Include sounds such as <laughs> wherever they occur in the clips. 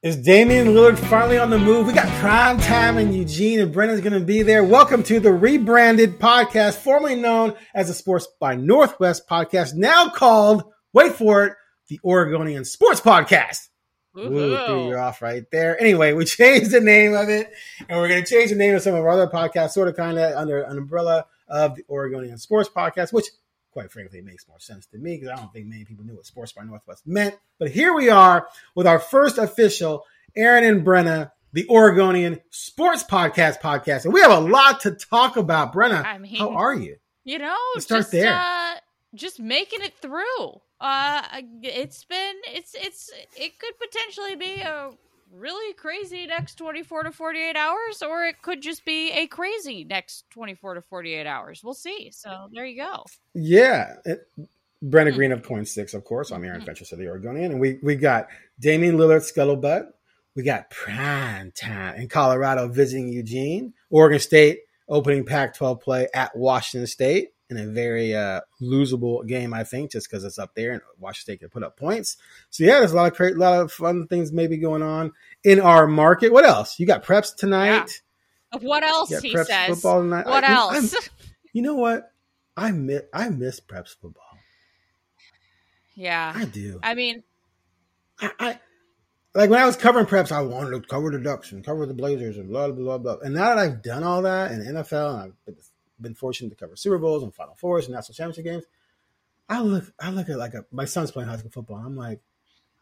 Is Damian Lillard finally on the move? We got prime time in Eugene, and Brenna's going to be there. Welcome to the rebranded podcast, formerly known as the Sports by Northwest podcast, now called, wait for it, the Oregonian Sports Podcast. Ooh, threw you off right there. Anyway, we <laughs> changed the name of it, and we're going to change the name of some of our other podcasts, sort of kind of under an umbrella of the Oregonian Sports Podcast, which quite frankly, it makes more sense to me because I don't think many people knew what Sports by Northwest meant. But here we are with our first official Aaron and Brenna, the Oregonian Sports Podcast podcast. And we have a lot to talk about. Brenna, I mean, how are you? You know, Let's start just, there. Uh, just making it through. Uh, it's been, it's, it's, it could potentially be a really crazy next 24 to 48 hours, or it could just be a crazy next 24 to 48 hours. We'll see. So there you go. Yeah. It, Brenna mm-hmm. Greene of KOIN Six, of course. I'm Aaron mm-hmm. Fentress of the Oregonian. And we, we got Damian Lillard Scuttlebutt. We got prime time in Colorado visiting Eugene. Oregon State opening Pac 12 play at Washington State in a very uh, losable game, I think, just because it's up there and Washington State can put up points. So yeah, there's a lot of great, lot of fun things maybe going on in our market. What else? You got preps tonight. Yeah. What else? He preps says. Football tonight. What I, else? I'm, <laughs> you know what? I miss I miss preps football. Yeah, I do. I mean, I, I like when I was covering preps, I wanted to cover the Ducks and cover the Blazers and blah blah blah blah. And now that I've done all that in NFL and I've been fortunate to cover Super Bowls and Final Fours and national championship games. I look, I look at like a, my son's playing high school football. I'm like,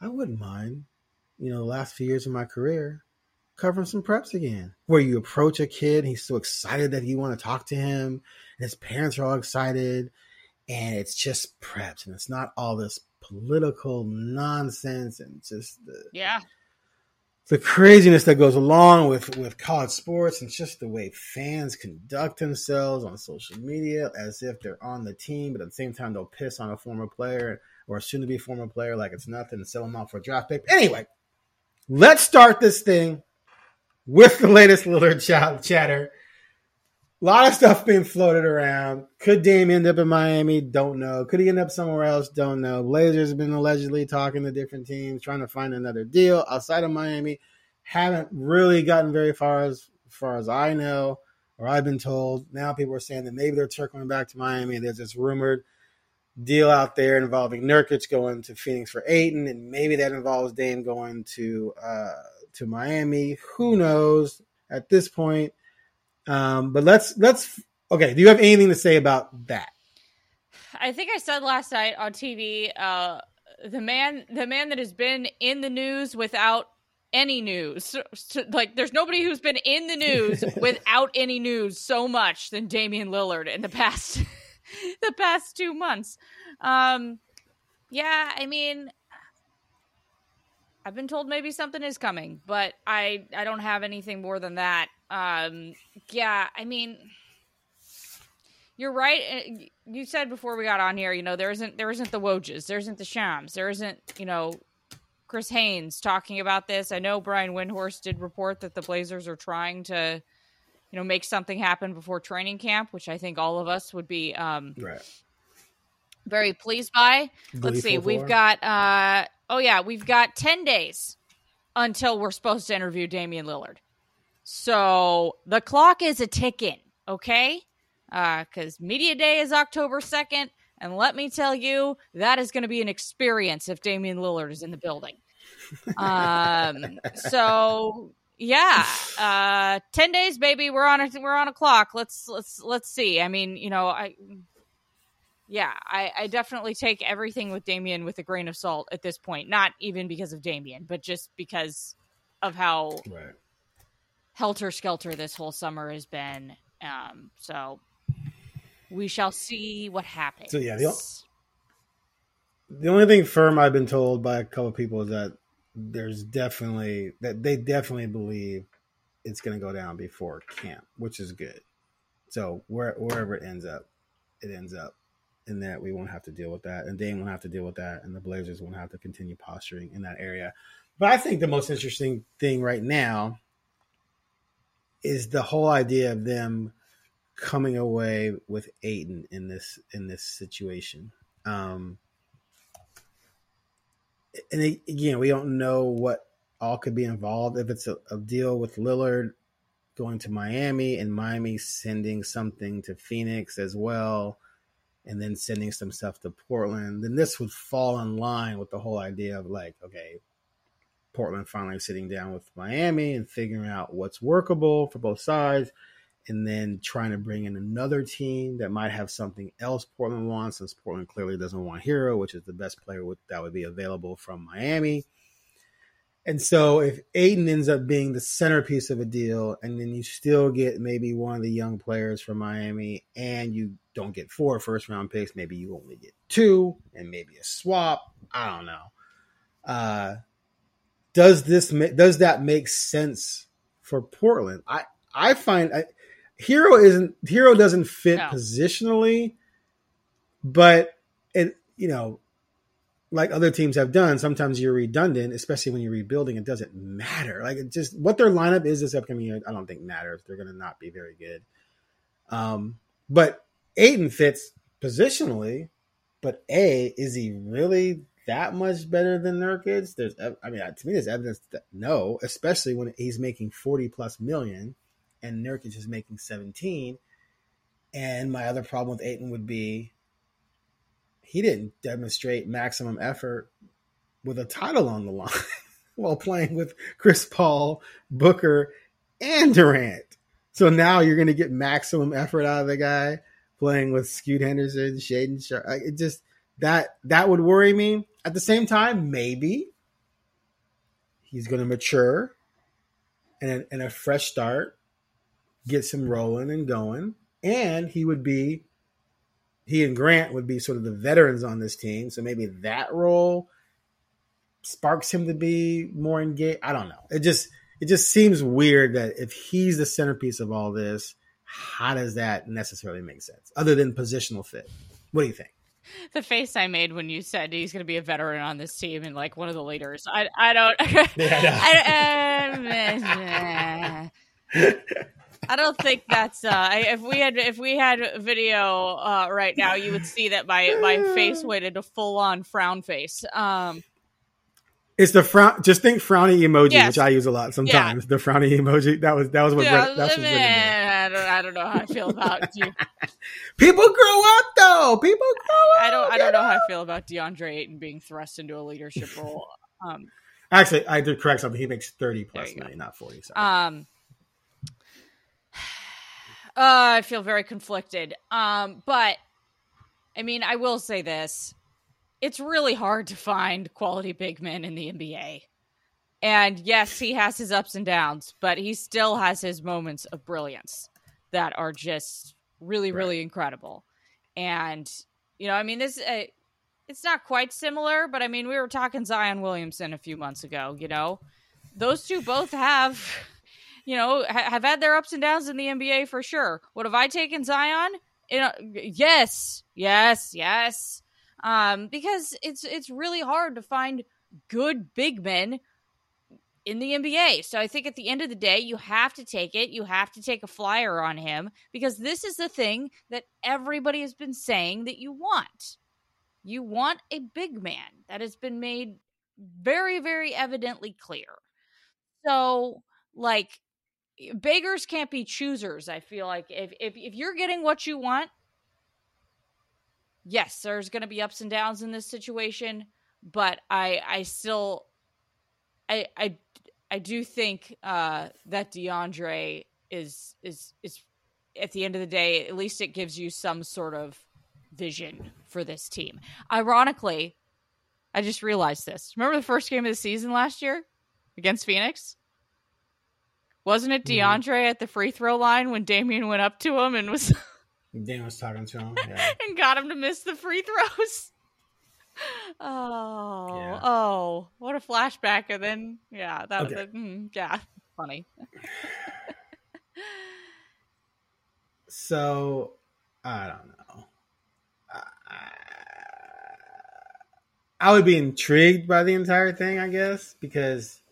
I wouldn't mind, you know, the last few years of my career covering some preps again, where you approach a kid, he's so excited that you want to talk to him, and his parents are all excited, and it's just preps, and it's not all this political nonsense and just the yeah the craziness that goes along with with college sports and just the way fans conduct themselves on social media as if they're on the team, but at the same time they'll piss on a former player or a soon to be former player like it's nothing and sell them out for a draft pick. Anyway, let's start this thing with the latest Lillard <laughs> ch- chatter. A lot of stuff being floated around. Could Dame end up in Miami? Don't know. Could he end up somewhere else? Don't know. Blazers have been allegedly talking to different teams, trying to find another deal outside of Miami. Haven't really gotten very far as far as I know, or I've been told. Now people are saying that maybe they're circling back to Miami. There's this rumored deal out there involving Nurkic going to Phoenix for Ayton, and maybe that involves Dame going to uh, to Miami. Who knows at this point? Um, but let's let's okay. Do you have anything to say about that? I think I said last night on TV, uh, the man, the man that has been in the news without any news. So, so, like, there's nobody who's been in the news <laughs> without any news so much than Damian Lillard in the past, <laughs> the past two months. Um, yeah, I mean, I've been told maybe something is coming, but I I don't have anything more than that. Um, yeah, I mean, you're right. You said before we got on here, you know, there isn't there isn't the Wojs, there isn't the Shams, there isn't you know Chris Haynes talking about this. I know Brian Windhorst did report that the Blazers are trying to, you know, make something happen before training camp, which I think all of us would be um, right. very pleased by. Gleeful Let's see, we've got uh, oh yeah, we've got ten days until we're supposed to interview Damian Lillard. So the clock is a ticking, okay? Because uh, Media Day is October 2nd. And let me tell you, that is going to be an experience if Damian Lillard is in the building. um, so yeah, uh, ten days, baby. We're on a we're on a clock. Let's let's let's see. I mean, you know, I yeah, I, I definitely take everything with Damian with a grain of salt at this point. Not even because of Damian, but just because of how right helter skelter this whole summer has been. Um, so we shall see what happens. So yeah, the, The only thing firm I've been told by a couple people is that there's definitely that they definitely believe it's going to go down before camp, which is good. So where, wherever it ends up, it ends up, in that we won't have to deal with that, and Dame won't have to deal with that, and the Blazers won't have to continue posturing in that area. But I think the most interesting thing right now is the whole idea of them coming away with Ayton in this in this situation. Um, and again, we don't know what all could be involved. If it's a, a, deal with Lillard going to Miami and Miami sending something to Phoenix as well, and then sending some stuff to Portland, then this would fall in line with the whole idea of like, okay, Portland finally sitting down with Miami and figuring out what's workable for both sides and then trying to bring in another team that might have something else Portland wants, since Portland clearly doesn't want Herro, which is the best player that would be available from Miami. And so if Ayton ends up being the centerpiece of a deal, and then you still get maybe one of the young players from Miami, and you don't get four first round picks, maybe you only get two, and maybe a swap. I don't know. Uh, does this make does that make sense for Portland? I I find I, Herro isn't Herro doesn't fit no. positionally, but it you know, like other teams have done, sometimes you're redundant, especially when you're rebuilding. It doesn't matter. Like it just what their lineup is this upcoming year, I don't think matters. They're going to not be very good. Um, but Ayton fits positionally, but a is he really that much better than Nurkic? There's, I mean, uh, to me, there's evidence that no, especially when he's making forty plus million and Nurkic is making 17. And my other problem with Ayton would be he didn't demonstrate maximum effort with a title on the line <laughs> while playing with Chris Paul, Booker, and Durant. So now you're going to get maximum effort out of the guy playing with Scoot Henderson, Shaedon Sharpe. It just that that would worry me. At the same time, maybe he's going to mature and, and a fresh start gets him rolling and going. And he would be, he and Grant would be sort of the veterans on this team. So maybe that role sparks him to be more engaged. I don't know. It just, it just seems weird that if he's the centerpiece of all this, how does that necessarily make sense other than positional fit? What do you think? <laughs> the face I made when you said he's going to be a veteran on this team and like one of the leaders. I I don't. <laughs> Yeah, I, uh, <laughs> I don't think that's uh if we had if we had video uh right now you would see that my my face waited a full on frown face. Um it's the frown. Just think frowny emoji, yes. which I use a lot sometimes. Yeah. The frowny emoji. That was that was what. Yeah, that's what I don't. I don't know how I feel about <laughs> you. People grow up, though. People grow up. I don't. I don't know, how I feel about DeAndre Ayton being thrust into a leadership role. Um, Actually, I did correct something. He makes thirty plus million, go. not forty. Sorry. Um, <sighs> uh, I feel very conflicted. Um, but I mean, I will say this. It's really hard to find quality big men in the NBA. And yes, he has his ups and downs, but he still has his moments of brilliance that are just really, right. really incredible. And, you know, I mean, this, uh, it's not quite similar, but I mean, we were talking Zion Williamson a few months ago, you know, those two both have you know, ha- have had their ups and downs in the NBA for sure. What have I taken Zion? you know yes, yes, yes. Um, because it's it's really hard to find good big men in the NBA. So I think at the end of the day, you have to take it. You have to take a flyer on him because this is the thing that everybody has been saying that you want. You want a big man. That has been made very, very evidently clear. So, like, beggars can't be choosers. I feel like if if if you're getting what you want, yes, there's going to be ups and downs in this situation, but I I still I I I do think uh, that DeAndre is is is at the end of the day, at least it gives you some sort of vision for this team. Ironically, I just realized this. Remember the first game of the season last year against Phoenix? Wasn't it mm-hmm. DeAndre mm-hmm. at the free throw line when Damian went up to him and was Damian was talking to him <laughs> yeah. and got him to miss the free throws? <laughs> Oh, Yeah. oh, what a flashback! And then, yeah, that, Okay. that mm, yeah, funny. So I don't know. I, I would be intrigued by the entire thing, I guess, because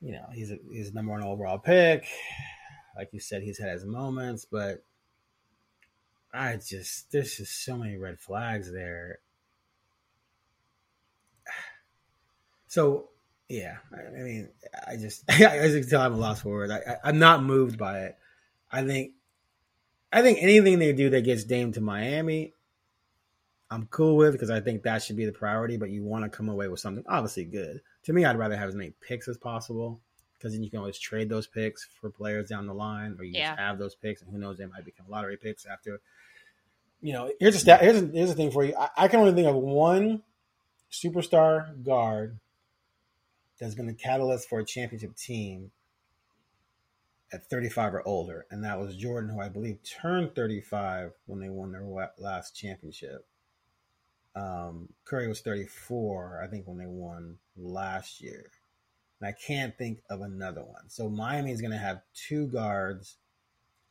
you know he's a, he's a number one overall pick. Like you said, he's had his moments, but I just there's just so many red flags there. So yeah, I, I mean, I just <laughs> as you can tell, I'm a lost for words. I, I, I'm not moved by it. I think I think anything they do that gets Dame to Miami, I'm cool with because I think that should be the priority. But you want to come away with something obviously good. To me, I'd rather have as many picks as possible because then you can always trade those picks for players down the line, or you Yeah. just have those picks, and who knows, they might become lottery picks after. You know, here's a stat. Here's a, here's a thing for you. I, I can only think of one superstar guard that's been the catalyst for a championship team at 35 or older, and that was Jordan, who I believe turned 35 when they won their last championship. Um, Curry was 34, I think, when they won last year. And I can't think of another one. So Miami is going to have two guards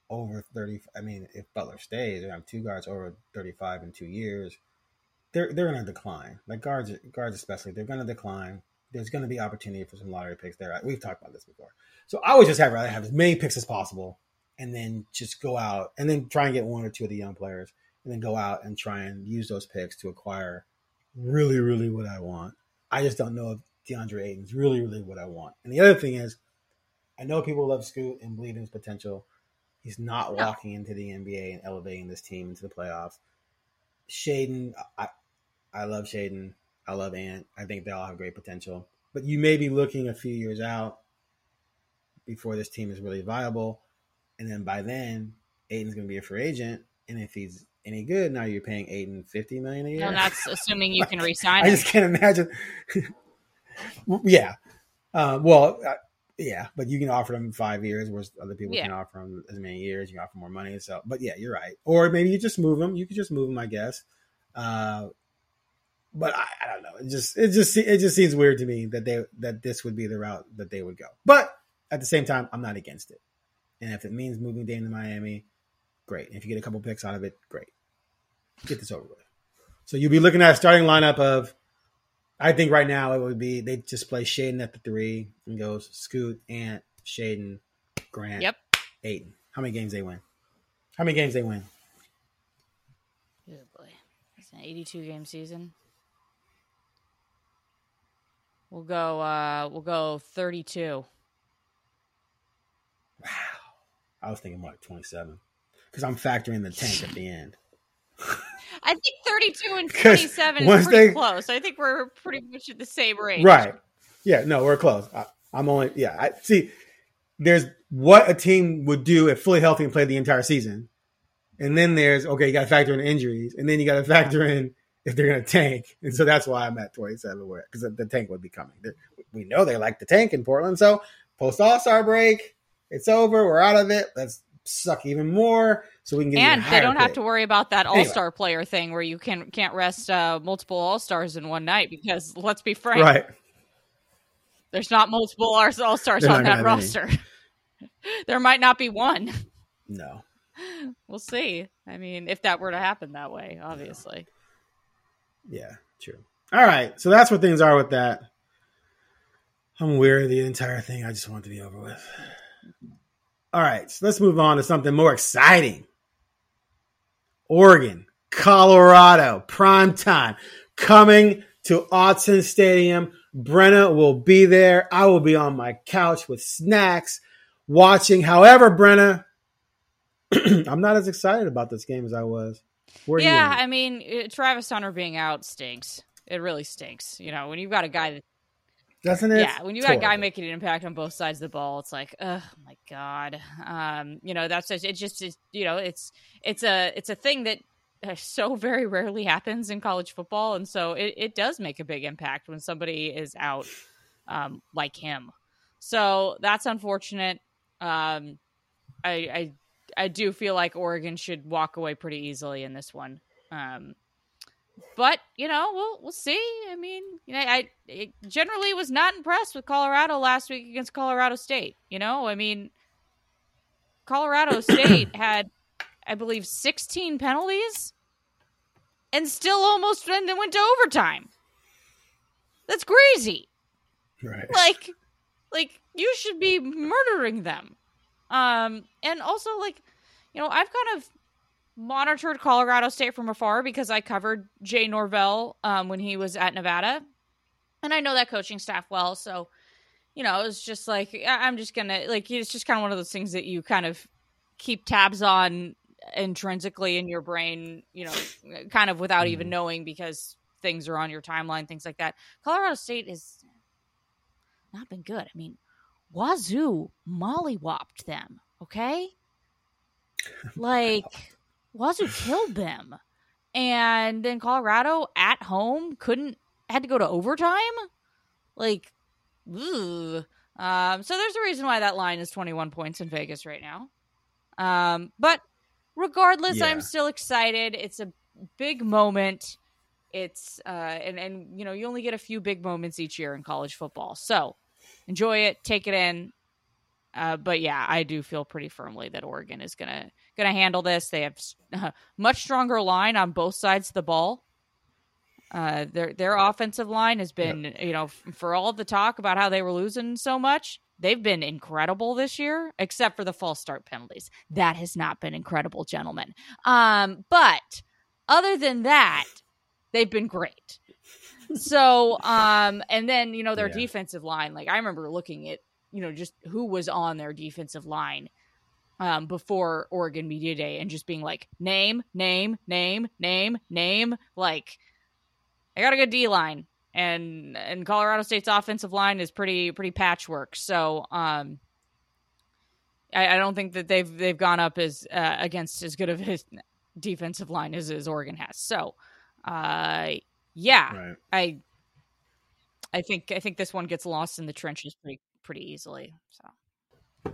over 30. I mean, if Butler stays, they have two guards over 35 in two years. They're they're going to decline. Like guards, guards especially, they're going to decline. There's going to be opportunity for some lottery picks there. We've talked about this before. So I would just have rather have as many picks as possible, and then just go out and then try and get one or two of the young players, and then go out and try and use those picks to acquire really, really what I want. I just don't know if DeAndre Ayton's really, really what I want. And the other thing is, I know people love Scoot and believe in his potential. He's not No. walking into the NBA and elevating this team into the playoffs. Shaedon, I, I love Shaedon. I love Ant. I think they all have great potential. But you may be looking a few years out before this team is really viable. And then by then, Ayton's going to be a free agent. And if he's any good, now you're paying Ayton fifty million a year. And that's <laughs> assuming you can resign I just can't imagine. <laughs> yeah. Uh, well, uh, yeah, but you can offer them five years, whereas other people Yeah. can offer them as many years. You can offer more money. So, but yeah, you're right. Or maybe you just move them. You could just move them, I guess. Uh, but I, I don't know. It just it just it just seems weird to me that they that this would be the route that they would go. But at the same time, I'm not against it. And if it means moving Dame to Miami, great. If you get a couple picks out of it, great. Get this over with. So you'll be looking at a starting lineup of I think right now it would be they just play Shaedon at the three and goes Scoot, Ant, Shaedon, Grant, Yep. Ayton. How many games they win? How many games they win? Oh boy, it's an 82 game season. We'll go. uh We'll go 32. Wow, I was thinking more like twenty seven. Because I'm factoring the tank at the end. <laughs> I think 32 and <laughs> 27 is once pretty they- close. I think we're pretty much at the same range. Right. Yeah, no, we're close. I, I'm only yeah. I see. There's what a team would do if fully healthy and played the entire season, and then there's okay, you got to factor in injuries, and then you got to factor in if they're going to tank, and so that's why I'm at 27, where because the tank would be coming. We know they like the tank in Portland, so post All Star break, it's over, we're out of it. Let's suck even more so we can get And they don't have to worry about that all star player thing where you can can't rest uh, multiple all stars in one night because let's be frank, right. there's not multiple all stars They're on that gonna have any. roster. <laughs> there might not be one. No, We'll see. I mean, if that were to happen that way, obviously. Yeah, true. All right, so that's what things are with that. I'm weary of the entire thing. I just want to be over with. All right, so let's move on to something more exciting. Oregon, Colorado, prime time, coming to Autzen Stadium. Brenna will be there. I will be on my couch with snacks, watching. However, Brenna, <clears throat> I'm not as excited about this game as I was. Where yeah. I mean, Travis Hunter being out stinks. It really stinks. You know, when you've got a guy that doesn't it? yeah, when you got a guy making an impact on both sides of the ball, it's like, oh my god. Um, you know, that's just, it. Just is, you know, it's it's a it's a thing that uh, so very rarely happens in college football, and so it, it does make a big impact when somebody is out um, like him. So that's unfortunate. Um, I I I do feel like Oregon should walk away pretty easily in this one. Um, but you know, we'll we'll see. I mean, you know, I, I generally was not impressed with Colorado last week against Colorado State. You know, I mean, Colorado <coughs> State had, I believe, 16 penalties, and still almost and then went to overtime. That's crazy. Right. Like, like you should be murdering them. Um, and also like, you know, I've kind of monitored Colorado State from afar because I covered Jay Norvell um, when he was at Nevada, and I know that coaching staff well. So, you know, it's just like I'm just gonna like it's just kind of one of those things that you kind of keep tabs on intrinsically in your brain, you know, kind of without even knowing because things are on your timeline, things like that. Colorado State has not been good. I mean, Wazoo mollywopped them, okay? Like Wazoo killed them. And then Colorado at home couldn't had to go to overtime? Like ugh. Um, so there's a reason why that line is 21 points in Vegas right now. Um, but regardless, Yeah. I'm still excited. It's a big moment. It's uh, and and you know you only get a few big moments each year in college football, so enjoy it, take it in. Uh, but yeah, I do feel pretty firmly that Oregon is gonna gonna handle this. They have uh, <laughs> much stronger line on both sides of the ball. Uh, their their offensive line has been, you know, f- for all the talk about how they were losing so much, they've been incredible this year, except for the false start penalties. That has not been incredible, gentlemen. Um, but other than that, they've been great. So, um, and then you know their Yeah. defensive line. Like I remember looking at you know just who was on their defensive line um, before Oregon Media Day and just being like, name, name, name, name, name. Like, I got a good D line, and and Colorado State's offensive line is pretty pretty patchwork. So, um, I, I don't think that they've they've gone up as uh, against as good of a <laughs> defensive line as, as Oregon has. So, uh, yeah, Right. I I think I think this one gets lost in the trenches pretty pretty easily. So.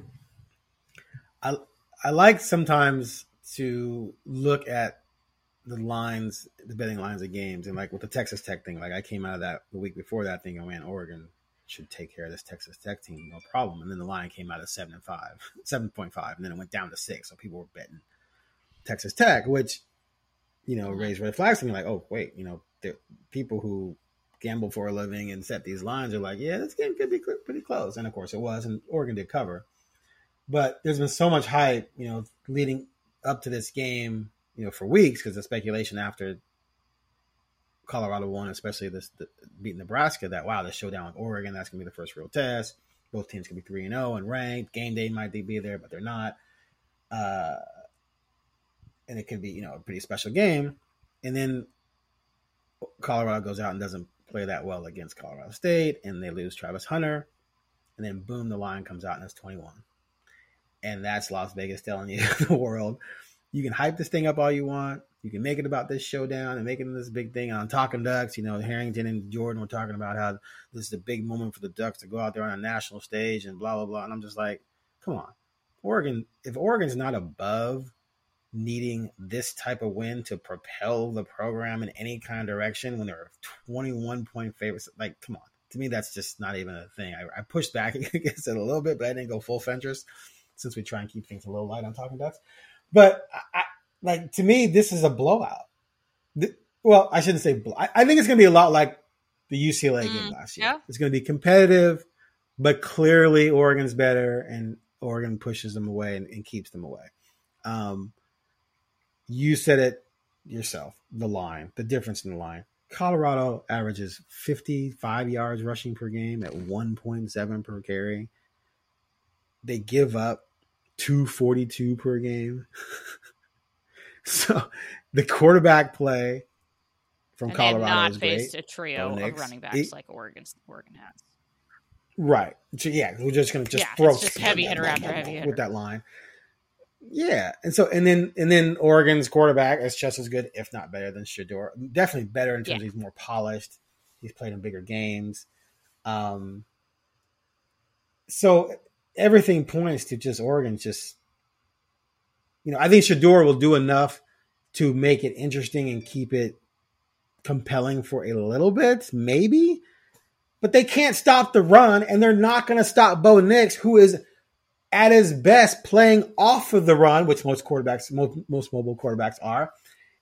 I I like sometimes to look at the lines, the betting lines of games, and like with the Texas Tech thing. Like I came out of that the week before that thing, and man, Oregon should take care of this Texas Tech team, no problem. And then the line came out at seven and five, <laughs> seven point five, and then it went down to six. So people were betting Texas Tech, which you know mm-hmm. raised red flags to me. Like, oh wait, you know, the people who gamble for a living and set these lines are like, yeah, this game could be pretty close. And of course, it was, and Oregon did cover. But there's been so much hype, you know, leading up to this game, you know, for weeks because the speculation after Colorado won, especially this the, beat Nebraska, that wow, the showdown with Oregon, that's gonna be the first real test. Both teams can be three and zero and ranked. Game day might be there, but they're not. Uh, and it could be you know a pretty special game. And then Colorado goes out and doesn't play that well against Colorado State, and they lose Travis Hunter. And then boom, the line comes out and it's twenty one and that's Las Vegas telling you <laughs> the world. You can hype this thing up all you want. You can make it about this showdown and make it this big thing. On Talking Ducks, you know, Harrington and Jordan were talking about how this is a big moment for the Ducks to go out there on a national stage and blah blah blah. And I'm just like, come on, Oregon. If Oregon's not above needing this type of win to propel the program in any kind of direction when they're 21 point favorites, like, come on. To me, that's just not even a thing. I, I pushed back <laughs> against it a little bit, but I didn't go full Fentress since we try and keep things a little light on Talking Ducks. But I, I, like to me, this is a blowout. The, well, I shouldn't say. Blow, I, I think it's going to be a lot like the UCLA game Mm, last year. yeah. It's going to be competitive, but clearly Oregon's better, and Oregon pushes them away and, and keeps them away. Um, you said it yourself. The line, the difference in the line. Colorado averages 55 yards rushing per game at 1.7 per carry they give up 242 per game. <laughs> so the quarterback play from and they have Colorado not is faced great. a trio oh, of running backs He- like Oregon Oregon has. Right. So yeah, we're just gonna just Yeah, throw just heavy hitter after heavy hitter. with that line. Yeah, and so and then and then Oregon's quarterback is just as good, if not better than Shedeur. Definitely better in terms Yeah. of he's more polished. He's played in bigger games. Um, so everything points to just Oregon. Just you know, I think Shedeur will do enough to make it interesting and keep it compelling for a little bit, maybe. But they can't stop the run, and they're not going to stop Bo Nix, who is at his best playing off of the run, which most quarterbacks, most, most mobile quarterbacks are.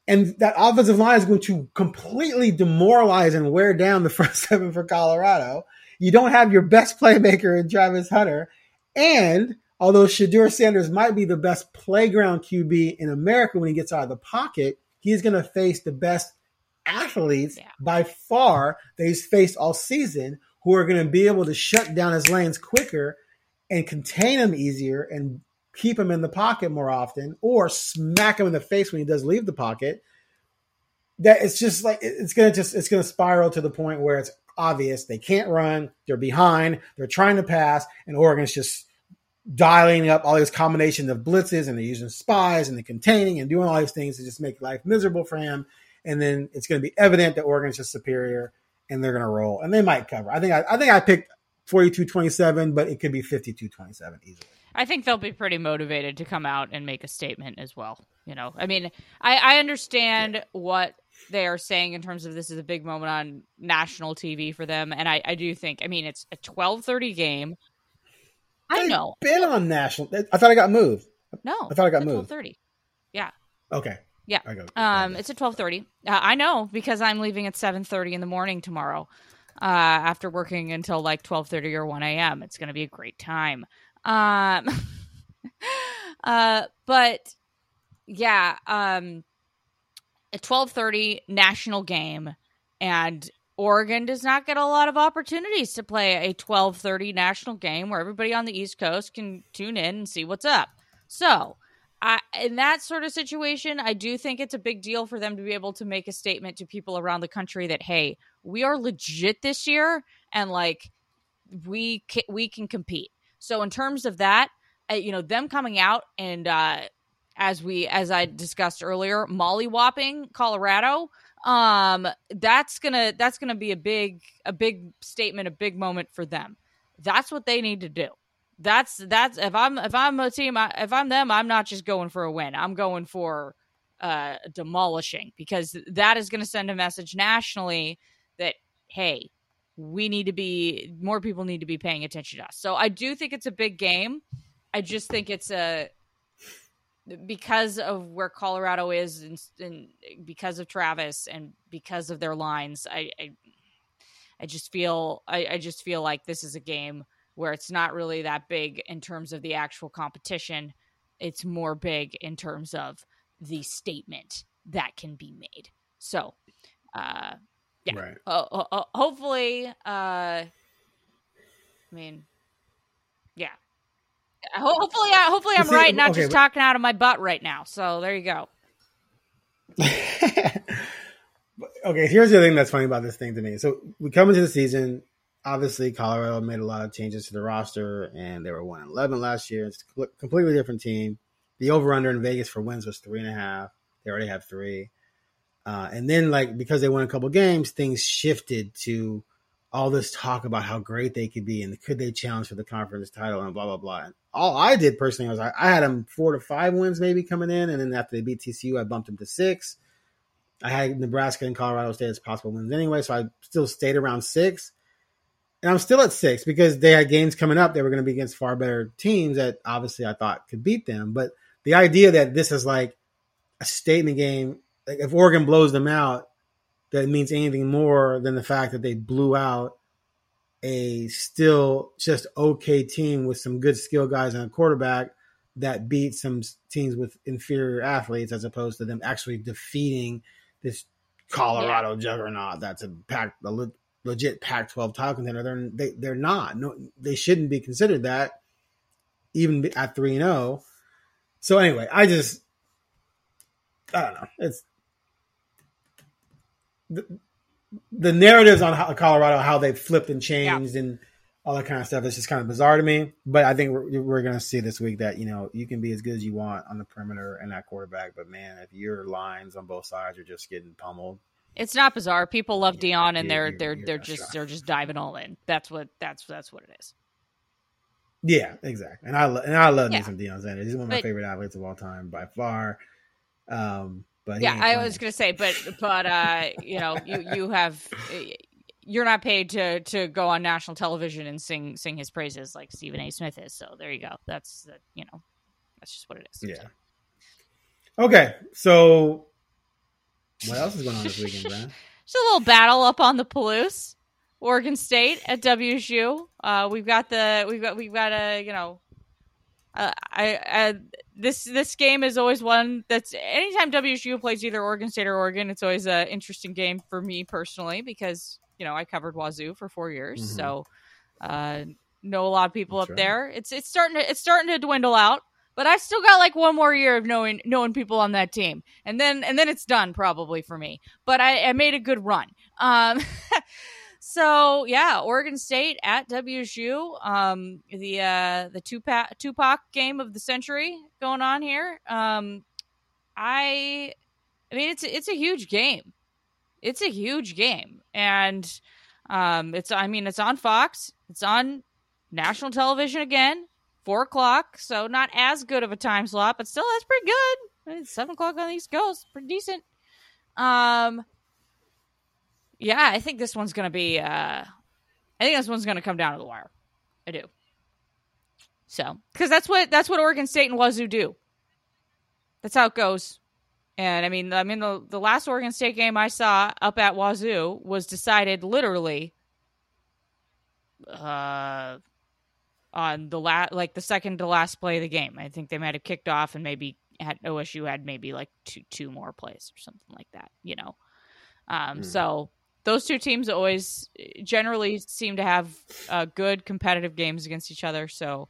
And that offensive line is going to completely demoralize and wear down the <laughs> front seven for Colorado. You don't have your best playmaker in Travis Hunter. And although Shedeur Sanders might be the best playground QB in America when he gets out of the pocket, he's going to face the best athletes yeah. by far that he's faced all season who are going to be able to shut down his lanes quicker and contain him easier and keep him in the pocket more often or smack him in the face when he does leave the pocket that it's just like it's gonna just it's gonna spiral to the point where it's obvious they can't run they're behind they're trying to pass and oregon's just dialing up all these combinations of blitzes and they're using spies and they're containing and doing all these things to just make life miserable for him. And then it's going to be evident that oregon's just superior and they're going to roll and they might cover. I think i, I think i picked 42-27 but it could be 52-27 easily I think they'll be pretty motivated to come out and make a statement as well. You know, I mean, I, I understand what they are saying in terms of this is a big moment on national TV for them, and I, I do think, I mean, it's a twelve thirty game. I know. Been on national. I thought I got moved. No, I thought I got moved. Twelve thirty. Yeah. Okay. Yeah. I go. Um, it's at twelve thirty. Uh, I know because I'm leaving at seven thirty in the morning tomorrow. Uh, after working until like twelve thirty or one a.m., it's going to be a great time. Um, <laughs> uh, but yeah, um, a twelve thirty national game, and Oregon does not get a lot of opportunities to play a twelve thirty national game where everybody on the East Coast can tune in and see what's up. So. I, in that sort of situation, I do think it's a big deal for them to be able to make a statement to people around the country that, hey, we are legit this year, and like we can, we can compete. So in terms of that, uh, you know, them coming out and uh, as we as I discussed earlier, mollywhopping Colorado, um, that's gonna that's gonna be a big a big statement, a big moment for them. That's what they need to do. That's that's if I'm if I'm a team I, if I'm them, I'm not just going for a win. I'm going for uh, demolishing because that is going to send a message nationally that hey, we need to be more people need to be paying attention to us. So I do think it's a big game. I just think it's a because of where Colorado is and, and because of Travis and because of their lines. I I, I just feel I, I just feel like this is a game where it's not really that big in terms of the actual competition. It's more big in terms of the statement that can be made. So, uh, yeah. Right. Uh, uh, hopefully, uh, I mean, yeah. Hopefully, I, hopefully I'm see, right, not okay, just but... talking out of my butt right now. So there you go. <laughs> okay, here's the thing that's funny about this thing to me. So we come into the season. Obviously, Colorado made a lot of changes to the roster, and they were one eleven last year. It's a completely different team. The over under in Vegas for wins was three and a half. They already have three. Uh, and then, like, because they won a couple games, things shifted to all this talk about how great they could be and could they challenge for the conference title and blah, blah, blah. And all I did personally was I, I had them four to five wins maybe coming in. And then after they beat TCU, I bumped them to six. I had Nebraska and Colorado State as possible wins anyway. So I still stayed around six. And I'm still at six because they had games coming up. They were going to be against far better teams that obviously I thought could beat them. But the idea that this is like a statement game like if Oregon blows them out, that means anything more than the fact that they blew out a still just okay team with some good skill guys and a quarterback that beat some teams with inferior athletes as opposed to them actually defeating this Colorado yeah. juggernaut that's a pack a le- legit Pac-12 title contender. They're they, they're not. No, they shouldn't be considered that even at three and zero. Oh. So anyway, I just I don't know. It's the, narratives on how, Colorado, how they flipped and changed yeah. and all that kind of stuff is just kind of bizarre to me. But I think we're, we're going to see this week that, you know, you can be as good as you want on the perimeter and that quarterback. But man, if your lines on both sides are just getting pummeled, it's not bizarre. People love Deion, and they're they're they're just they're just diving all in. That's what that's that's what it is. Yeah, exactly. And I and I love yeah. me some Deion Sanders. He's one of my but, favorite athletes of all time by far. Um, But yeah, I was gonna say, but but uh, you know, you you have you're not paid to to go on national television and sing sing his praises like Stephen A. Smith is. So there you go. That's uh, you know, that's just what it is. Yeah. So. Okay, so what else is going on this weekend, Brenna? <laughs> Just a little battle up on the Palouse, Oregon State at WSU. Uh, we've got the we've got we've got a you know, uh, I, I this this game is always one that's anytime WSU plays either Oregon State or Oregon, it's always an interesting game for me personally because you know I covered Wazoo for four years, mm-hmm. so uh, know a lot of people that's up right. there. It's it's starting to it's starting to dwindle out, but I still got like one more year of knowing knowing people on that team, and then and then it's done probably for me. But I, I made a good run. Um, <laughs> So yeah, Oregon State at WSU. Um, the uh, the Tupac Tupac game of the century going on here. Um, I, I mean, it's it's a huge game. It's a huge game, and um, it's I mean, it's on Fox. It's on national television again, four o'clock. So not as good of a time slot, but still that's pretty good. It's seven o'clock on the East Coast, pretty decent. Um, yeah, I think this one's gonna be. Uh, I think this one's gonna come down to the wire. I do. So, because that's what that's what Oregon State and Wazoo do. That's how it goes. And I mean, I mean the the last Oregon State game I saw up at Wazoo was decided literally uh on the last like the second to last play of the game. I think they might have kicked off and maybe had OSU had maybe like two two more plays or something like that, you know. Um mm. so those two teams always generally seem to have uh, good competitive games against each other. So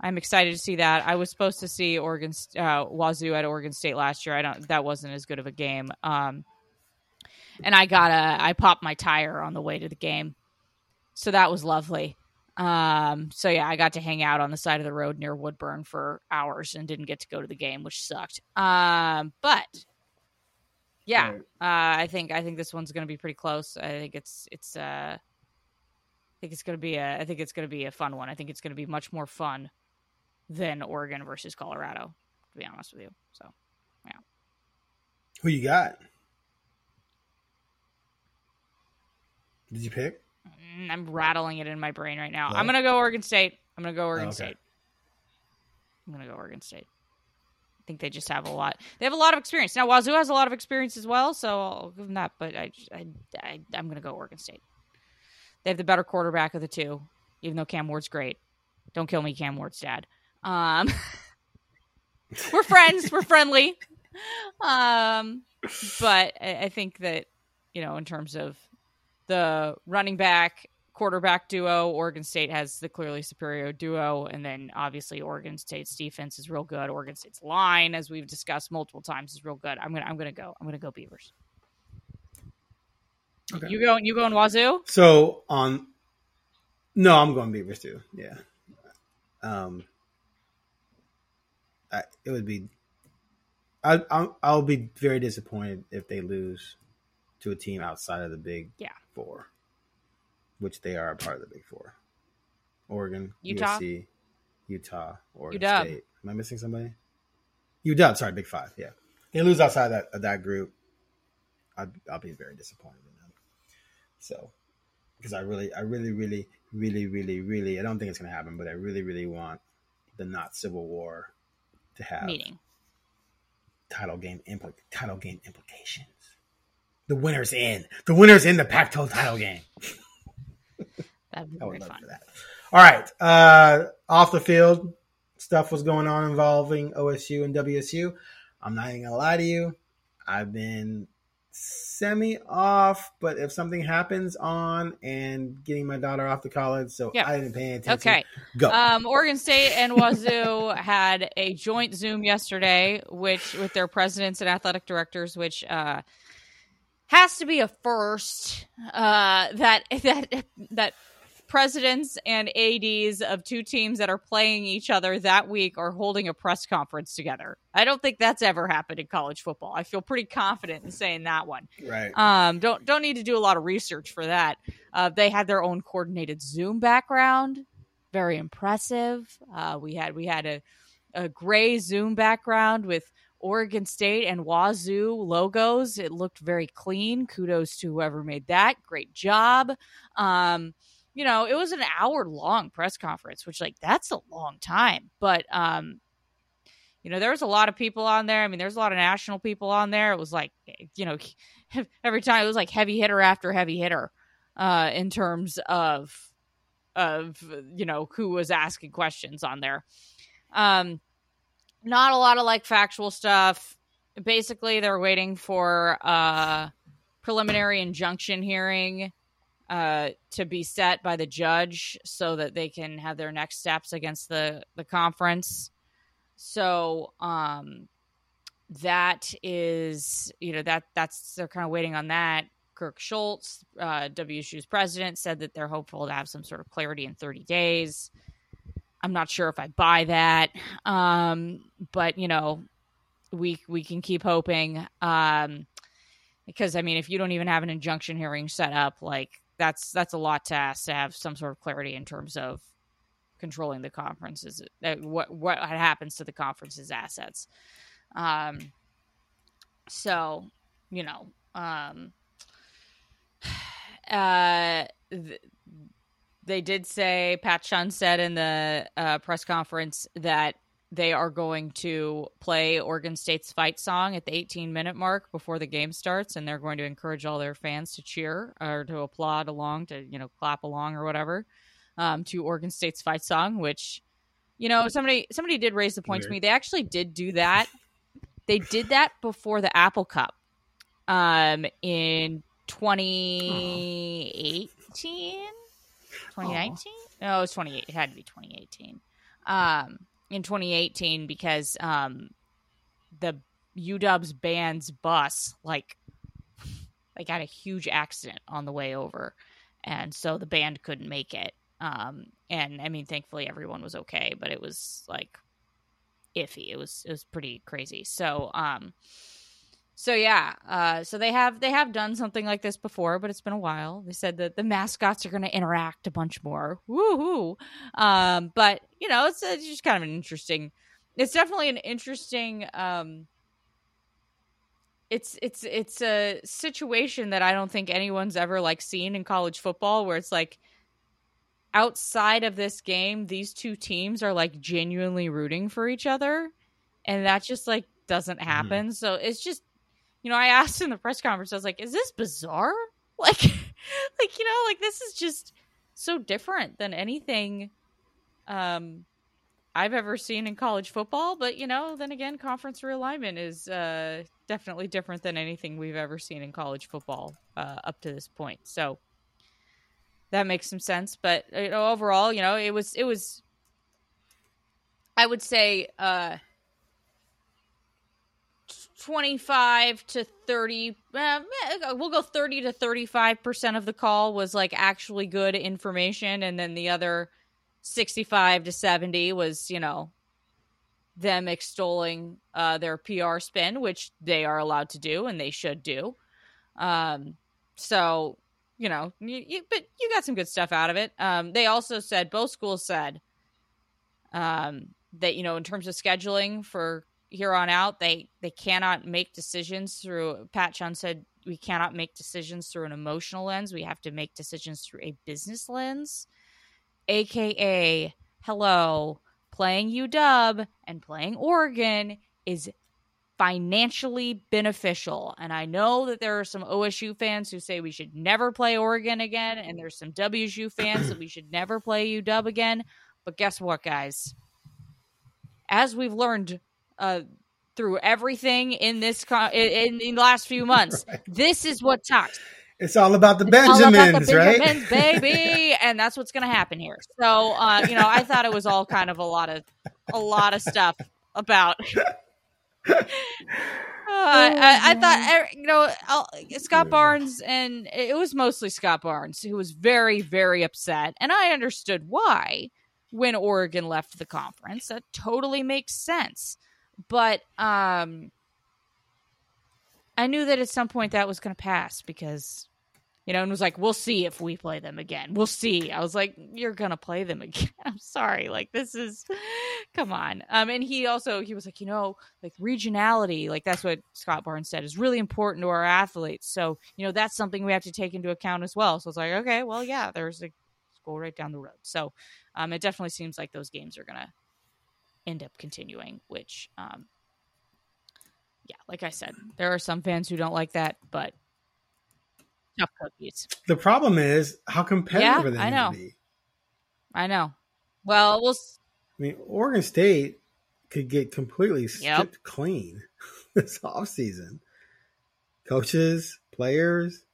I'm excited to see that. I was supposed to see Oregon uh, Wazoo at Oregon State last year. I don't. That wasn't as good of a game. Um, and I got a. I popped my tire on the way to the game, so that was lovely. Um, so yeah, I got to hang out on the side of the road near Woodburn for hours and didn't get to go to the game, which sucked. Um, but yeah, right. uh, I think I think this one's going to be pretty close. I think it's it's uh, I think it's going to be a I think it's going to be a fun one. I think it's going to be much more fun than Oregon versus Colorado. To be honest with you, so yeah. Who you got? Did you pick? Mm, I'm rattling it in my brain right now. What? I'm gonna go Oregon State. I'm gonna go Oregon oh, okay. State. I'm gonna go Oregon State. I think they just have a lot. They have a lot of experience. Now Wazoo has a lot of experience as well, so I'll give them that. But I, I, I am going to go Oregon State. They have the better quarterback of the two, even though Cam Ward's great. Don't kill me, Cam Ward's dad. Um, <laughs> we're friends. we're friendly. Um, but I, I think that you know, in terms of the running back quarterback duo. Oregon State has the clearly superior duo, and then obviously Oregon State's defense is real good. Oregon State's line, as we've discussed multiple times, is real good. I'm gonna I'm gonna go. I'm gonna go Beavers. Okay. You going? You going Wazoo? So on. No, I'm going Beavers too. Yeah. Um. I, it would be. I I'll, I'll be very disappointed if they lose to a team outside of the Big yeah. Four which they are a part of the Big Four. Oregon, Utah, USC, Utah, Oregon UW. State. Am I missing somebody? UW, sorry, Big Five. Yeah, they lose outside that of that group. I'd, I'll be very disappointed in them. So, because I really, I really, really, really, really, really, I don't think it's going to happen, but I really, really want the not Civil War to have meeting title game impl- title game implications. The winner's in. The winner's in the Pac-12 title game. <laughs> That'd be very fun. That. All right. Uh, off the field stuff was going on involving OSU and WSU. I'm not even gonna lie to you. I've been semi off, but if something happens on and getting my daughter off to college, so yeah. I didn't pay attention. Okay, go. Um, Oregon State and Wazoo <laughs> had a joint Zoom yesterday, which with their presidents and athletic directors, which uh, has to be a first. Uh, that that that presidents and ads of two teams that are playing each other that week are holding a press conference together. I don't think that's ever happened in college football. I feel pretty confident in saying that one. Right. Um. Don't don't need to do a lot of research for that. Uh, they had their own coordinated Zoom background. Very impressive. Uh, we had we had a a gray Zoom background with Oregon State and Wazoo logos. It looked very clean. Kudos to whoever made that. Great job. Um, you know, it was an hour long press conference, which like that's a long time. But um, you know, there was a lot of people on there. I mean, there's a lot of national people on there. It was like, you know, <laughs> every time it was like heavy hitter after heavy hitter, uh, in terms of of you know who was asking questions on there. Um, not a lot of like factual stuff. Basically, they're waiting for a preliminary injunction hearing uh, to be set by the judge so that they can have their next steps against the the conference. So um, that is, you know, that that's they're kind of waiting on that. Kirk Schulz, uh, WSU's president, said that they're hopeful to have some sort of clarity in 30 days. I'm not sure if I buy that, um, but you know, we we can keep hoping. Um, because I mean, if you don't even have an injunction hearing set up, like that's that's a lot to ask to have some sort of clarity in terms of controlling the conferences. Uh, what what happens to the conference's assets? Um, so you know, um, <sighs> uh, th- they did say Pat Chun said in the uh, press conference that they are going to play Oregon State's fight song at the 18 minute mark before the game starts, and they're going to encourage all their fans to cheer or to applaud along, to you know clap along or whatever, um, to Oregon State's fight song. Which, you know, somebody somebody did raise the point Weird. to me. They actually did do that. They did that before the Apple Cup, um, in 2018, 2019. No, it was 28. It had to be 2018. Um in 2018 because um, the UW's band's bus like <laughs> like had a huge accident on the way over, and so the band couldn't make it. Um, and I mean, thankfully everyone was okay, but it was like iffy. It was it was pretty crazy. So um, so yeah, uh, so they have they have done something like this before, but it's been a while. They said that the mascots are going to interact a bunch more. Woohoo! Um, but you know, it's, it's, just kind of an interesting. It's definitely an interesting. Um, it's it's it's a situation that I don't think anyone's ever like seen in college football, where it's like outside of this game, these two teams are like genuinely rooting for each other, and that just like doesn't mm-hmm. happen. Mm. So it's just you know, I asked in the press conference, I was like, is this bizarre? <laughs> Like, like, you know, like this is just so different than anything um I've ever seen in college football. But, you know, then again, conference realignment is uh definitely different than anything we've ever seen in college football uh, up to this point. So that makes some sense. But you know, overall, you know, it was it was I would say uh 25 to 30 uh, we'll go 30 to 35% of the call was like actually good information and then the other 65 to 70 was you know them extolling uh, their PR spin which they are allowed to do and they should do. Um so you know you, you, but you got some good stuff out of it. Um they also said both schools said um that you know in terms of scheduling for here on out they they cannot make decisions through pat chun said we cannot make decisions through an emotional lens. We have to make decisions through a business lens aka hello playing uw and playing oregon is financially beneficial. And i know that there are some osu fans who say we should never play oregon again and there's some wsu fans that we should never play uw again. But guess what guys? As we've learned uh, through everything in this con- in, in, the last few months. <laughs> right. This is what talks. It's all about the Benjamins, the Benjamins right? baby, <laughs> and that's what's going to happen here. So, uh, you know, I thought it was all kind of a lot of a lot of stuff about. <laughs> Uh, I, I, thought, er, you know, I'll, Scott Barnes, and it was mostly Scott Barnes who was very, very upset, and I understood why when Oregon left the conference. That totally makes sense. But um I knew that at some point that was going to pass because you know, and was like, "We'll see if we play them again. We'll see." I was like, "You're gonna play them again." <laughs> I'm sorry, like this is Come on. Um, and he also he was like, you know, like regionality, like that's what Scott Barnes said is really important to our athletes. So you know that's something we have to take into account as well. So it's like, okay, well, yeah, there's a school right down the road. So um, it definitely seems like those games are gonna end up continuing. Which, um, yeah, like I said, there are some fans who don't like that, but tough cookies. The problem is how competitive Yeah, are they I know. be? I know. Well, we'll. s- I mean, Oregon State could get completely stripped clean <laughs> this offseason. Coaches, players,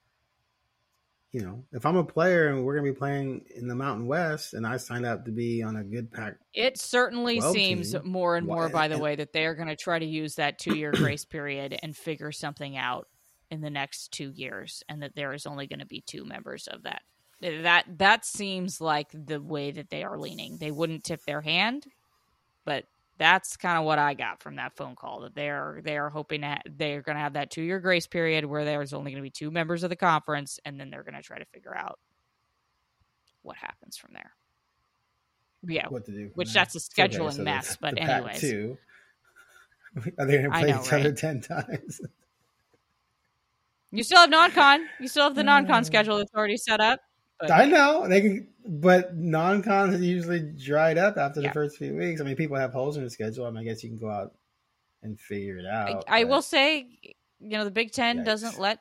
you know, if I'm a player and we're going to be playing in the Mountain West and I signed up to be on a good pack, It certainly seems team. more and more, eh, by the and- way, that they are going to try to use that two year <clears throat> grace period and figure something out in the next two years, and that there is only going to be two members of that. That that seems like the way that they are leaning. They wouldn't tip their hand, but that's kind of what I got from that phone call. That they are they are hoping that they're going to have that two year grace period where there's only going to be two members of the conference, and then they're going to try to figure out what happens from there. Yeah, what to do. Which that's a It's okay, scheduling so the- mess, <laughs> but the anyways. Pac-2, <laughs> Are they going to play know, each other right? 10 times? You still have non-con. You still have the non-con <laughs> schedule that's already set up. But I know they can, but non-cons are usually dried up after Yeah. the first few weeks. I mean, people have holes in their schedule. I mean, I guess you can go out and figure it out. I but- will say, you know, the Big Ten Yikes. doesn't let.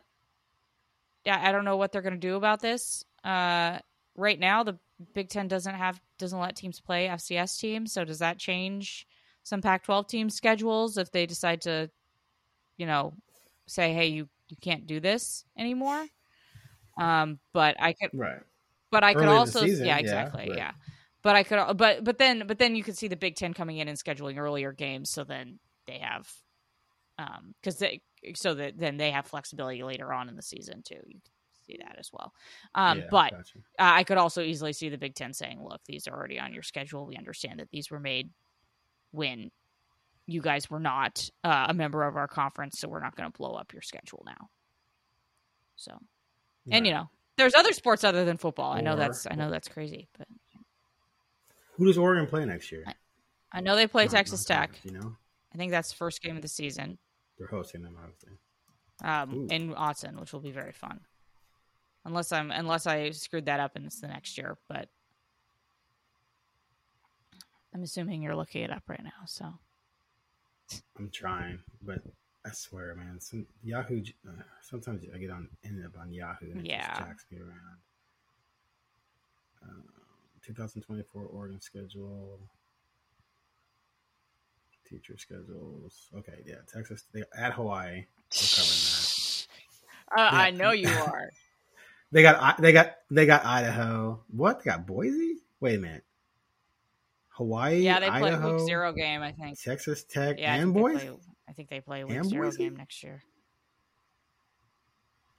Yeah, I don't know what they're going to do about this. Uh, right now, the Big Ten doesn't have doesn't let teams play FCS teams. So does that change some Pac-12 team schedules if they decide to, you know, say, hey, you you can't do this anymore? Um, but I could right. But I could Early the also, season, yeah, yeah, exactly, but- yeah. But I could, but but then but then you could see the Big Ten coming in and scheduling earlier games, so then they have, um, because they so that then they have flexibility later on in the season too. You see that as well. Um, Yeah, but gotcha. uh, I could also easily see the Big Ten saying, "Look, these are already on your schedule. We understand that these were made when you guys were not uh, a member of our conference, so we're not going to blow up your schedule now." So and you know there's other sports other than football. I know that's i know that's crazy but who does Oregon play next year? i know they play Non- texas tech. Non-conference, You know, i think that's the first game of the season. They're hosting them, obviously. um, Ooh. in austin which will be very fun. Unless i'm unless i screwed that up and it's the next year but i'm assuming you're looking it up right now so. I'm trying, but I swear, man, some Yahoo. Uh, sometimes I get on end up on Yahoo and it Yeah. just jacks me around. Um, 2024 Oregon schedule, teacher schedules. Okay, yeah, Texas they, at Hawaii. We're covering that. <laughs> uh, i know you are <laughs> They got they got they got Idaho. What they got Boise? Wait a minute. Hawaii. yeah they play week zero game i think Texas Tech yeah and Boise. I think they play a week zero game next year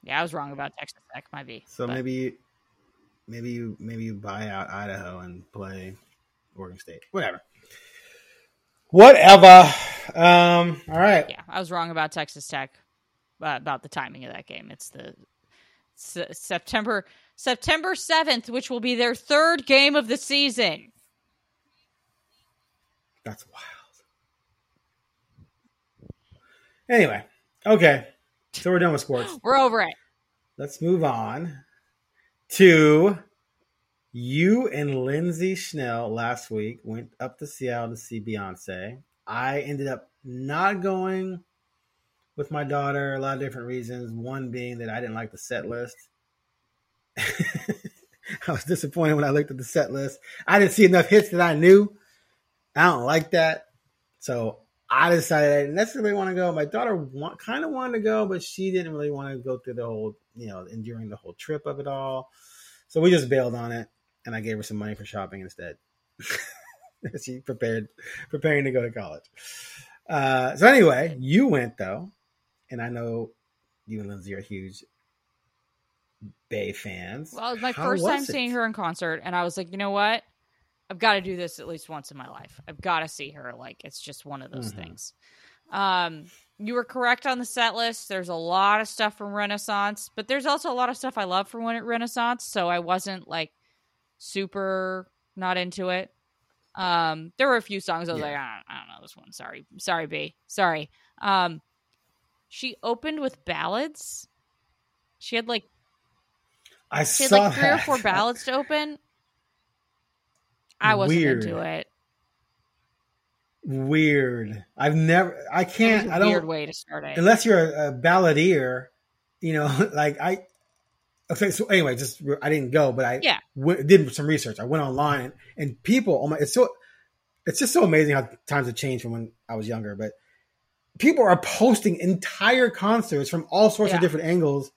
yeah i was wrong about texas tech might be So but- maybe, you- maybe you maybe you buy out Idaho and play Oregon State. Whatever. Whatever. Um. All right. yeah, I was wrong about Texas Tech uh, about the timing of that game. It's the S- September September seventh, which will be their third game of the season. That's wild. Anyway. Okay. So we're done with sports. <gasps> We're over it. Let's move on to you and Lindsay Schnell last week went up to Seattle to see Beyonce. I ended up not going with my daughter, a lot of different reasons. One being that I didn't like the set list. <laughs> I was disappointed when I looked at the set list. I didn't see enough hits that I knew. I don't like that. So I decided I didn't necessarily want to go. My daughter want, kind of wanted to go, but she didn't really want to go through the whole, you know, enduring the whole trip of it all. So we just bailed on it, and I gave her some money for shopping instead. <laughs> she prepared, preparing to go to college. Uh, so anyway, you went though, and I know you and Lindsay are huge Bay fans. Well, it was my How first time it? seeing her in concert, and I was like, you know what? I've got to do this at least once in my life. I've got to see her. Like, it's just one of those Mhm. things. Um, you were correct on the set list. There's a lot of stuff from Renaissance, but there's also a lot of stuff I love from when at Renaissance. So I wasn't like super not into it. Um, there were a few songs I was Yeah. like, I don't, I don't know this one. Sorry, sorry, B, sorry. Um, she opened with ballads. She had like I she had like three or four ballads to open. I wasn't Weird. into it. Weird. I've never. I can't. I don't. weird way to start it. unless you're a, a balladeer, you know, <laughs> like I. Okay, so anyway, just I didn't go, but I Yeah. went, did some research. I went online and, and people, oh my, it's so, it's just so amazing how times have changed from when I was younger. But people are posting entire concerts from all sorts Yeah. of different angles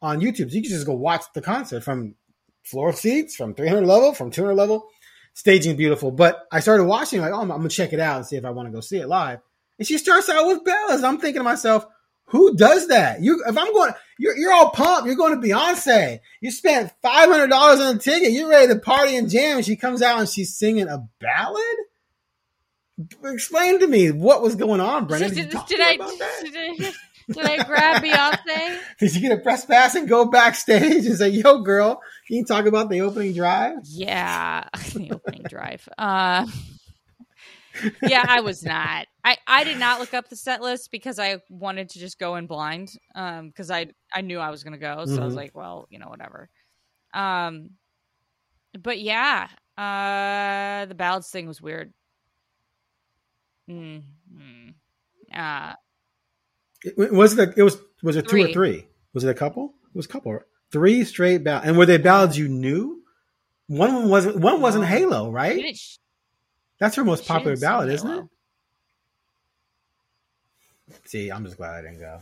on YouTube. So you can just go watch the concert from floor seats, from 300 level, from 200 level. Staging beautiful, but I started watching like, oh, I'm, I'm gonna check it out and see if I want to go see it live. And she starts out with ballads. I'm thinking to myself, who does that? You, if I'm going, you're, you're all pumped. You're going to Beyonce. You spent five hundred dollars on a ticket. You're ready to party and jam. And she comes out and she's singing a ballad. Explain to me what was going on, Brenna. Did, did, did I did, I did I grab Beyonce? <laughs> Did you get a press pass and go backstage and say, "Yo, girl, can you talk about the opening drive?" Yeah, <laughs> the opening drive. Uh, yeah, I was not. I I did not look up the set list because I wanted to just go in blind. Um, because I I knew I was gonna go, so I was Mhm. like, well, you know, whatever. Um, but yeah, uh, the ballads thing was weird. Mm, mm. Uh, It- Was it? It was. Was it two or Three. three? Was it a couple? It was a couple. Three straight ballads. And were they ballads you knew? One of them wasn't. One wasn't. Halo, right? That's her most popular ballad, isn't it? See, I'm just glad I didn't go.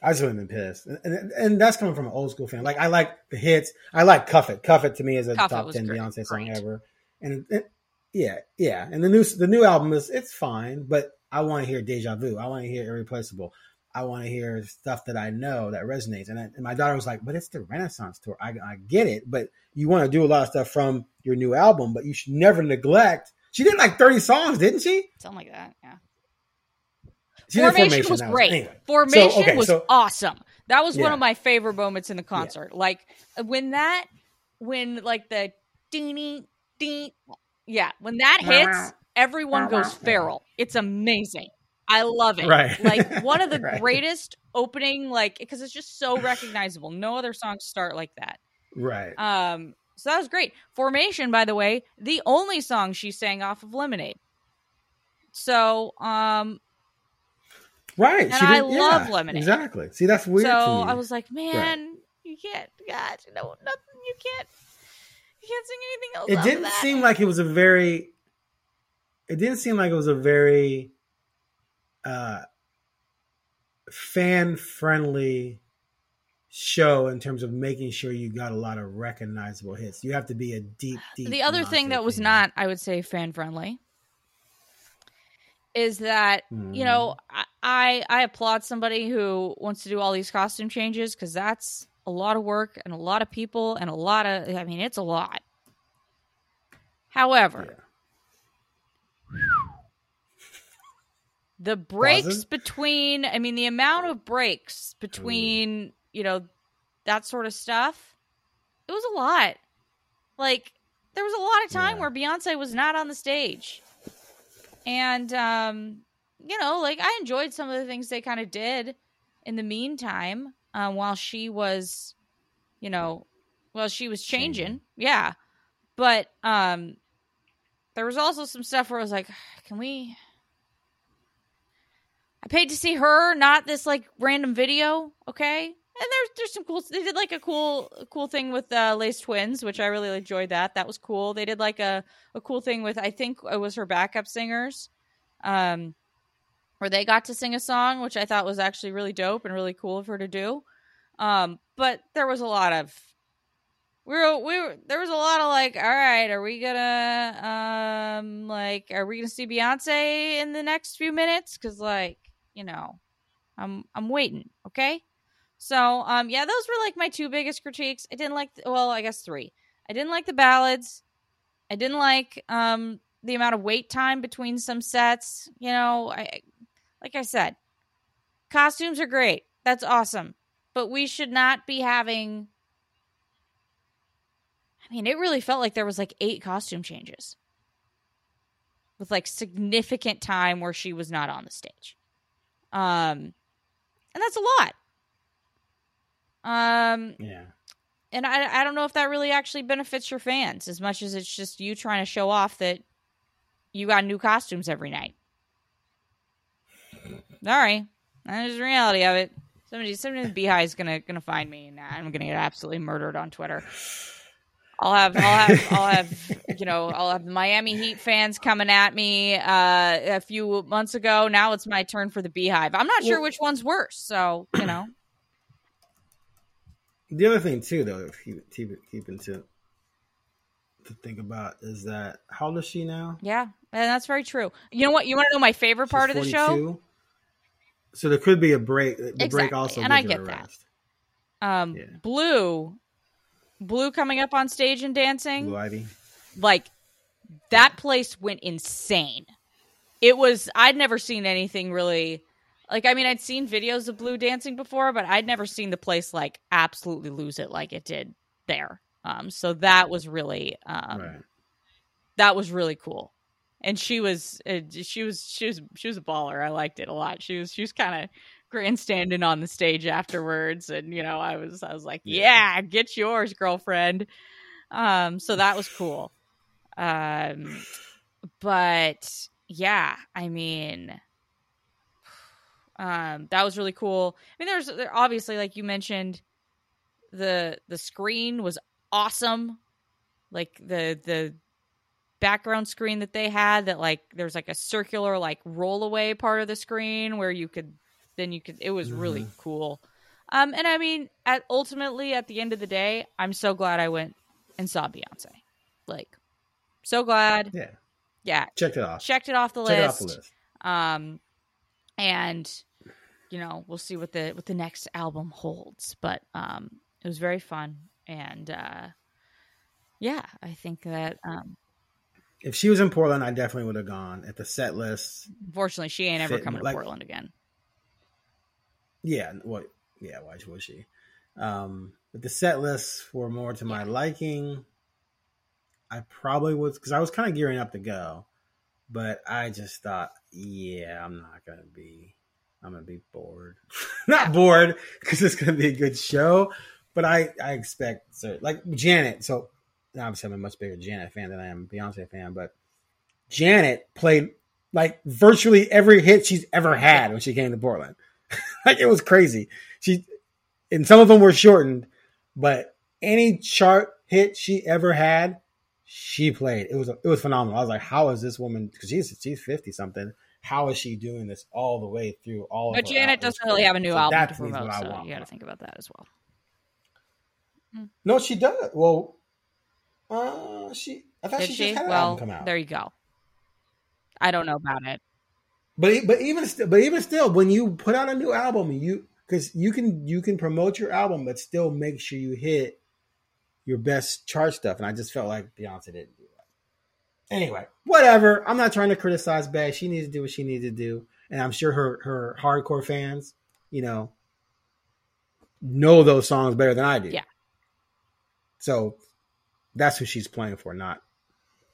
I just would have been pissed, and, and, and that's coming from an old school fan. Like I like the hits. I like "Cuff It." "Cuff It" to me is a Cuff top ten great. Beyonce song Great. ever. And it, yeah, yeah. And the new the new album is it's fine, but I want to hear "Deja Vu." I want to hear "Irreplaceable." I want to hear stuff that I know that resonates. And, I, and my daughter was like, "But it's the Renaissance tour. I, I get it, but you want to do a lot of stuff from your new album, but you should never neglect." She did like thirty songs, didn't she? Something like that. Yeah. She did Formation, was that great. anyway. Formation So, okay, was so- awesome. That was one of my favorite moments in the concert. Like when that, when like the ding ding, yeah, when that hits, everyone goes feral. It's amazing. I love it. Right. Like one of <laughs> the Right. greatest opening, like because it's just so recognizable. No other songs start like that. Right. Um, so that was great. Formation, by the way, the only song she sang off of Lemonade. So, um, Right. And she I love yeah, Lemonade. Exactly. See, that's weird so to me. I was like, man, you can't, God, no, nothing. You can't, you can't sing anything else. it didn't seem like it was a very. It didn't seem like it was a very uh, fan friendly show in terms of making sure you got a lot of recognizable hits. You have to be a deep, deep. the other thing that was fan. not, I would say, fan friendly, is that you know Mm. I, I I applaud somebody who wants to do all these costume changes because that's a lot of work and a lot of people and a lot of I mean it's a lot. However, the breaks between I mean the amount of breaks between you know that sort of stuff, it was a lot. Like there was a lot of time Yeah. where Beyonce was not on the stage. And um, you know, like I enjoyed some of the things they kind of did in the meantime, um, while she was, you know, while she was changing. Changing. Yeah. But um there was also some stuff where I was like, can we I paid to see her, not this like random video, okay? And there's there's some cool. They did like a cool cool thing with uh, Les Twins, which I really enjoyed. That that was cool. They did like a a cool thing with I think it was her backup singers, um, where they got to sing a song, which I thought was actually really dope and really cool of her to do. Um, but there was a lot of we were we were there was a lot of like, all right, are we gonna um like are we gonna see Beyonce in the next few minutes? Because like you know, I'm I'm waiting. Okay. So, um, yeah, those were like my two biggest critiques. I didn't like, well, I guess three. I didn't like the ballads. I didn't like um the amount of wait time between some sets. You know, I like I said, costumes are great. That's awesome, but we should not be having. I mean, it really felt like there was like eight costume changes. with like significant time where she was not on the stage. Um and that's a lot. Um Yeah. and I I don't know if that really actually benefits your fans as much as it's just you trying to show off that you got new costumes every night. Sorry, that is the reality of it. Somebody, somebody in the Beehive is gonna gonna find me, and I'm gonna get absolutely murdered on Twitter. I'll have, I'll have, I'll have, you know, I'll have Miami Heat fans coming at me uh, a few months ago. Now it's my turn for the Beehive. I'm not sure which one's worse, so you know. The other thing too, though, if you keep keeping to to think about is that how old is she now? Yeah, and that's very true. You know what? You want to know my favorite part She's of the show? So there could be a break. The break Exactly, also, and I get that. Um, Yeah. Blue, Blue coming up on stage and dancing, Blue Ivy. like that place went insane. It was I'd never seen anything really like I mean I'd seen videos of Blue dancing before, but I'd never seen the place like absolutely lose it like it did there. Um, so that was really um, right. that was really cool and she was uh, she was she was she was a baller i liked it a lot she was she was kind of grandstanding on the stage afterwards and you know i was i was like Yeah. get yours girlfriend. Um so that was cool. Um but yeah i mean um that was really cool. I mean there's there, obviously like you mentioned the the screen was awesome. Like the the background screen that they had that like there's like a circular like roll away part of the screen where you could then you could it was really Mhm. cool um and i mean at ultimately at the end of the day i'm so glad i went and saw beyonce like so glad Yeah. yeah Checked it off. checked it off the Check it list off the list. um and you know we'll see what the what the next album holds but um it was very fun and uh yeah i think that um If she was in Portland, I definitely would have gone. At the set list, unfortunately she ain't ever Fit- coming to like- portland again yeah. What? Yeah. Why would she? Um, but the set lists were more to my liking. I probably would because I was kind of gearing up to go, but I just thought, yeah, I'm not gonna be. I'm gonna be bored. <laughs> not bored because it's gonna be a good show, but I I expect so, like Janet. So obviously I'm a much bigger Janet fan than I am Beyonce fan, but Janet played like virtually every hit she's ever had when she came to Portland. <laughs> like it was crazy. She and some of them were shortened, but any chart hit she ever had, she played. It was it was phenomenal. I was like, how is this woman? Because she's she's fifty something. How is she doing this all the way through all? but of her But janet doesn't really have a new So album to to me is promote what I so want. you got to think about that as well No, she does. Well, uh, she. I thought did she, she just had an well album come out. there you go i don't know about it But but even still, but even still, when you put out a new album, you because you can you can promote your album, but still make sure you hit your best chart stuff. And I just felt like Beyonce didn't do that. Anyway, whatever. I'm not trying to criticize Bay. She needs to do what she needs to do, and I'm sure her her hardcore fans, you know, know those songs better than I do. Yeah. So that's who she's playing for, not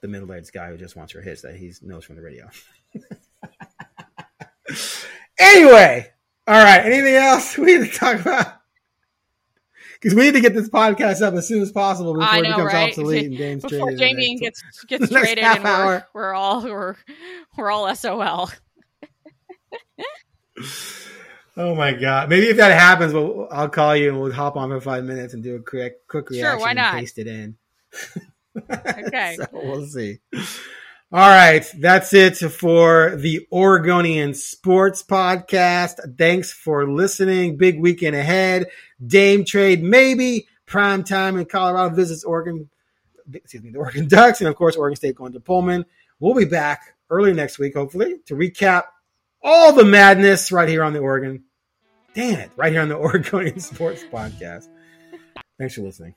the middle aged guy who just wants her hits that he knows from the radio. <laughs> anyway, all right. Anything else <laughs> we need to talk about? Because we need to get this podcast up as soon as possible before I it becomes right? obsolete and <laughs> Dame's before traded jamie gets gets <laughs> traded and we're, we're all we're we're all sol Oh my god! Maybe if that happens, we'll, I'll call you and we'll hop on for five minutes and do a quick quick Sure, reaction why and not? paste it in. Okay. so we'll see. All right, that's it for the Oregonian Sports Podcast. Thanks for listening. Big weekend ahead. Dame trade maybe. Prime time in Colorado visits Oregon. Excuse me, the Oregon Ducks, and of course Oregon State going to Pullman. We'll be back early next week, hopefully, to recap all the madness right here on the Oregon. Damn it, right here on the <laughs> Oregonian Sports Podcast. Thanks for listening.